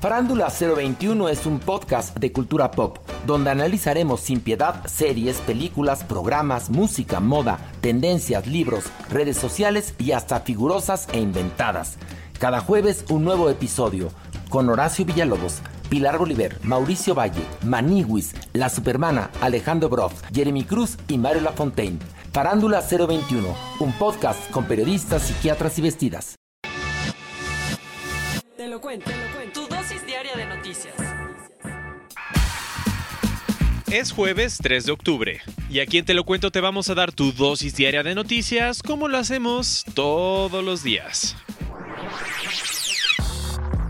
Farándula 021 es un podcast de cultura pop, donde analizaremos sin piedad series, películas, programas, música, moda, tendencias, libros, redes sociales y hasta figurosas e inventadas. Cada jueves un nuevo episodio, con Horacio Villalobos, Pilar Bolívar, Mauricio Valle, Maniwis, La Supermana, Alejandro Broff, Jeremy Cruz y Mario Lafontaine. Farándula 021, un podcast con periodistas, psiquiatras y vestidas. Te lo cuento, te lo cuento. Tu dosis diaria de noticias. Es jueves 3 de octubre y aquí en Te lo cuento te vamos a dar tu dosis diaria de noticias como lo hacemos todos los días.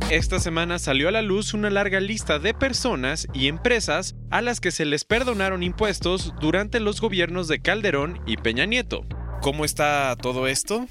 Esta semana salió a la luz una larga lista de personas y empresas a las que se les perdonaron impuestos durante los gobiernos de Calderón y Peña Nieto. ¿Cómo está todo esto?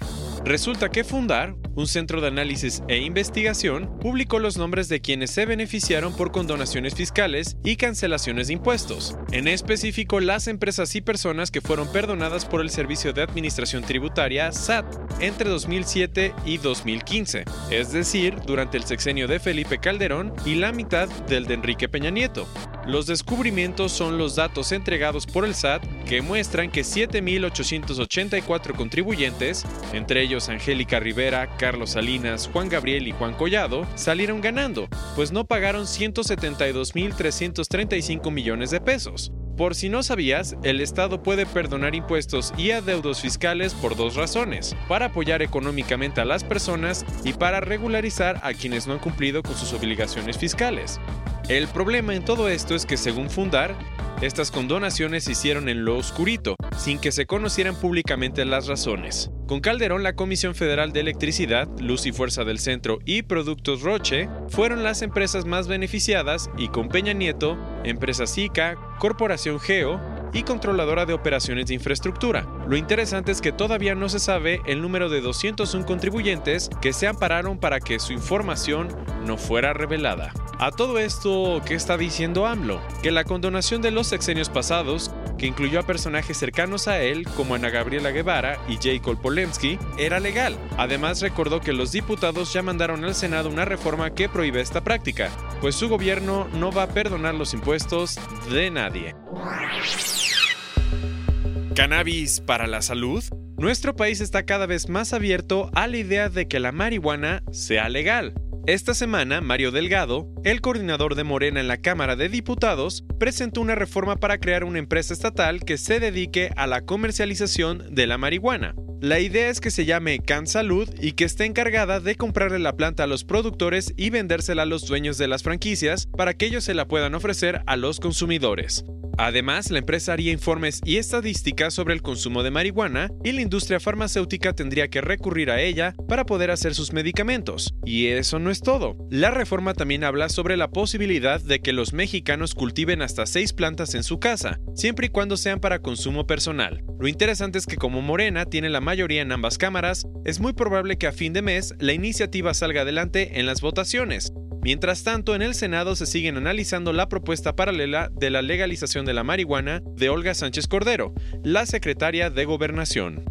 Resulta que Fundar, un centro de análisis e investigación, publicó los nombres de quienes se beneficiaron por condonaciones fiscales y cancelaciones de impuestos. En específico, las empresas y personas que fueron perdonadas por el Servicio de Administración Tributaria SAT entre 2007 y 2015, es decir, durante el sexenio de Felipe Calderón y la mitad del de Enrique Peña Nieto. Los descubrimientos son los datos entregados por el SAT que muestran que 7.884 contribuyentes, entre ellos Angélica Rivera, Carlos Salinas, Juan Gabriel y Juan Collado, salieron ganando, pues no pagaron 172.335 millones de pesos. Por si no sabías, el Estado puede perdonar impuestos y adeudos fiscales por dos razones, para apoyar económicamente a las personas y para regularizar a quienes no han cumplido con sus obligaciones fiscales. El problema en todo esto es que según Fundar, estas condonaciones se hicieron en lo oscurito, sin que se conocieran públicamente las razones. Con Calderón, la Comisión Federal de Electricidad, Luz y Fuerza del Centro y Productos Roche fueron las empresas más beneficiadas y con Peña Nieto, Empresa SICA, Corporación Geo y Controladora de Operaciones de Infraestructura. Lo interesante es que todavía no se sabe el número de 201 contribuyentes que se ampararon para que su información no fuera revelada. A todo esto, ¿qué está diciendo AMLO? Que la condonación de los sexenios pasados, que incluyó a personajes cercanos a él como Ana Gabriela Guevara y Jacob Polemski, era legal. Además recordó que los diputados ya mandaron al Senado una reforma que prohíbe esta práctica, pues su gobierno no va a perdonar los impuestos de nadie. ¿Cannabis para la salud? Nuestro país está cada vez más abierto a la idea de que la marihuana sea legal. Esta semana, Mario Delgado, el coordinador de Morena en la Cámara de Diputados, presentó una reforma para crear una empresa estatal que se dedique a la comercialización de la marihuana. La idea es que se llame CanSalud y que esté encargada de comprarle la planta a los productores y vendérsela a los dueños de las franquicias para que ellos se la puedan ofrecer a los consumidores. Además, la empresa haría informes y estadísticas sobre el consumo de marihuana y la industria farmacéutica tendría que recurrir a ella para poder hacer sus medicamentos. Y eso no es todo. La reforma también habla sobre la posibilidad de que los mexicanos cultiven hasta seis plantas en su casa, siempre y cuando sean para consumo personal. Lo interesante es que como Morena tiene la mayoría en ambas cámaras, es muy probable que a fin de mes la iniciativa salga adelante en las votaciones, Mientras tanto, en el Senado se siguen analizando la propuesta paralela de la legalización de la marihuana de Olga Sánchez Cordero, la secretaria de Gobernación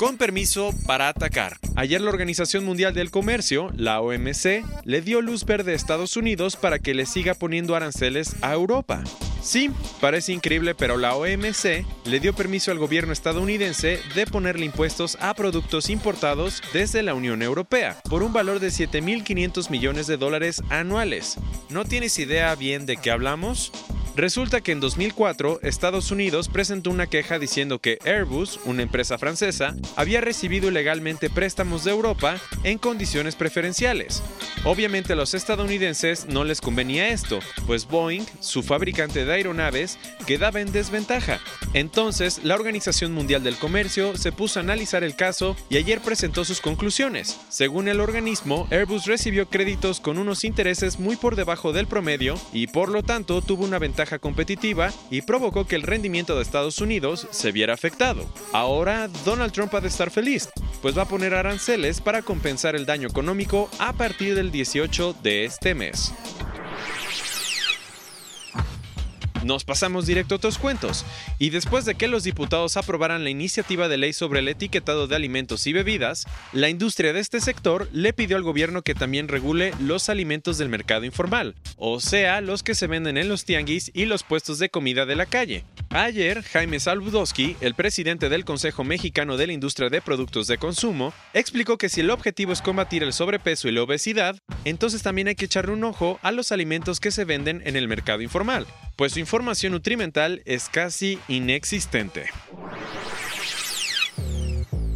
con permiso para atacar. Ayer la Organización Mundial del Comercio, la OMC, le dio luz verde a Estados Unidos para que le siga poniendo aranceles a Europa. Sí, parece increíble, pero la OMC le dio permiso al gobierno estadounidense de ponerle impuestos a productos importados desde la Unión Europea, por un valor de 7.500 millones de dólares anuales. ¿No tienes idea bien de qué hablamos? Resulta que en 2004 Estados Unidos presentó una queja diciendo que Airbus, una empresa francesa, había recibido ilegalmente préstamos de Europa en condiciones preferenciales. Obviamente a los estadounidenses no les convenía esto, pues Boeing, su fabricante de aeronaves, quedaba en desventaja. Entonces, la Organización Mundial del Comercio se puso a analizar el caso y ayer presentó sus conclusiones. Según el organismo, Airbus recibió créditos con unos intereses muy por debajo del promedio y por lo tanto tuvo una ventaja competitiva y provocó que el rendimiento de Estados Unidos se viera afectado. Ahora Donald Trump ha de estar feliz, pues va a poner aranceles para compensar el daño económico a partir del 18 de este mes. Nos pasamos directo a otros cuentos, y después de que los diputados aprobaran la iniciativa de ley sobre el etiquetado de alimentos y bebidas, la industria de este sector le pidió al gobierno que también regule los alimentos del mercado informal, o sea, los que se venden en los tianguis y los puestos de comida de la calle. Ayer, Jaime Saludowski, el presidente del Consejo Mexicano de la Industria de Productos de Consumo, explicó que si el objetivo es combatir el sobrepeso y la obesidad, entonces también hay que echarle un ojo a los alimentos que se venden en el mercado informal, pues su información nutrimental es casi inexistente.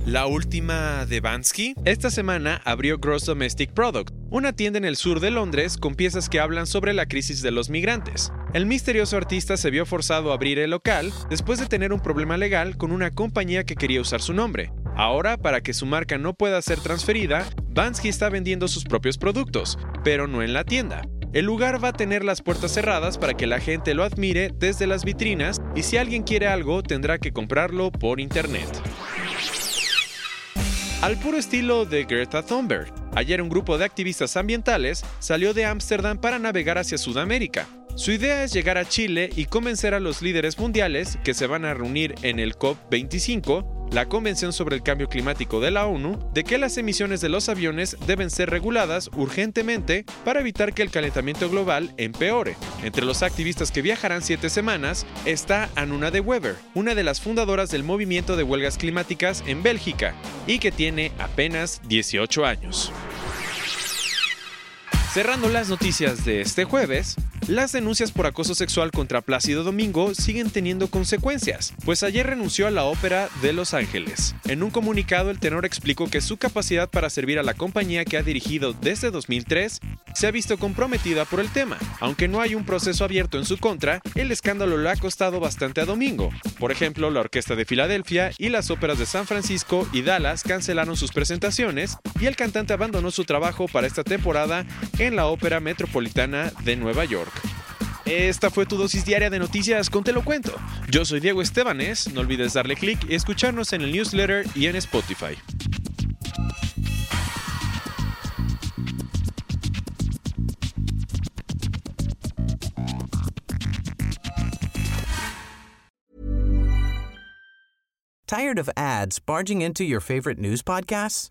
La última de Bansky. Esta semana abrió Gross Domestic Product, una tienda en el sur de Londres con piezas que hablan sobre la crisis de los migrantes. El misterioso artista se vio forzado a abrir el local después de tener un problema legal con una compañía que quería usar su nombre. Ahora, para que su marca no pueda ser transferida, Bansky está vendiendo sus propios productos, pero no en la tienda. El lugar va a tener las puertas cerradas para que la gente lo admire desde las vitrinas y si alguien quiere algo tendrá que comprarlo por internet. Al puro estilo de Greta Thunberg, ayer un grupo de activistas ambientales salió de Ámsterdam para navegar hacia Sudamérica. Su idea es llegar a Chile y convencer a los líderes mundiales que se van a reunir en el COP25, la Convención sobre el Cambio Climático de la ONU, de que las emisiones de los aviones deben ser reguladas urgentemente para evitar que el calentamiento global empeore. Entre los activistas que viajarán siete semanas está Anuna de Weber, una de las fundadoras del movimiento de huelgas climáticas en Bélgica, y que tiene apenas 18 años. Cerrando las noticias de este jueves, las denuncias por acoso sexual contra Plácido Domingo siguen teniendo consecuencias, pues ayer renunció a la ópera de Los Ángeles. En un comunicado el tenor explicó que su capacidad para servir a la compañía que ha dirigido desde 2003 se ha visto comprometida por el tema. Aunque no hay un proceso abierto en su contra, el escándalo le ha costado bastante a Domingo. Por ejemplo, la Orquesta de Filadelfia y las óperas de San Francisco y Dallas cancelaron sus presentaciones y el cantante abandonó su trabajo para esta temporada en la Ópera Metropolitana de Nueva York. Esta fue tu dosis diaria de noticias con Te lo cuento. Yo soy Diego Estebanes, no olvides darle clic y escucharnos en el newsletter y en Spotify. Tired of ads barging into your favorite news podcasts?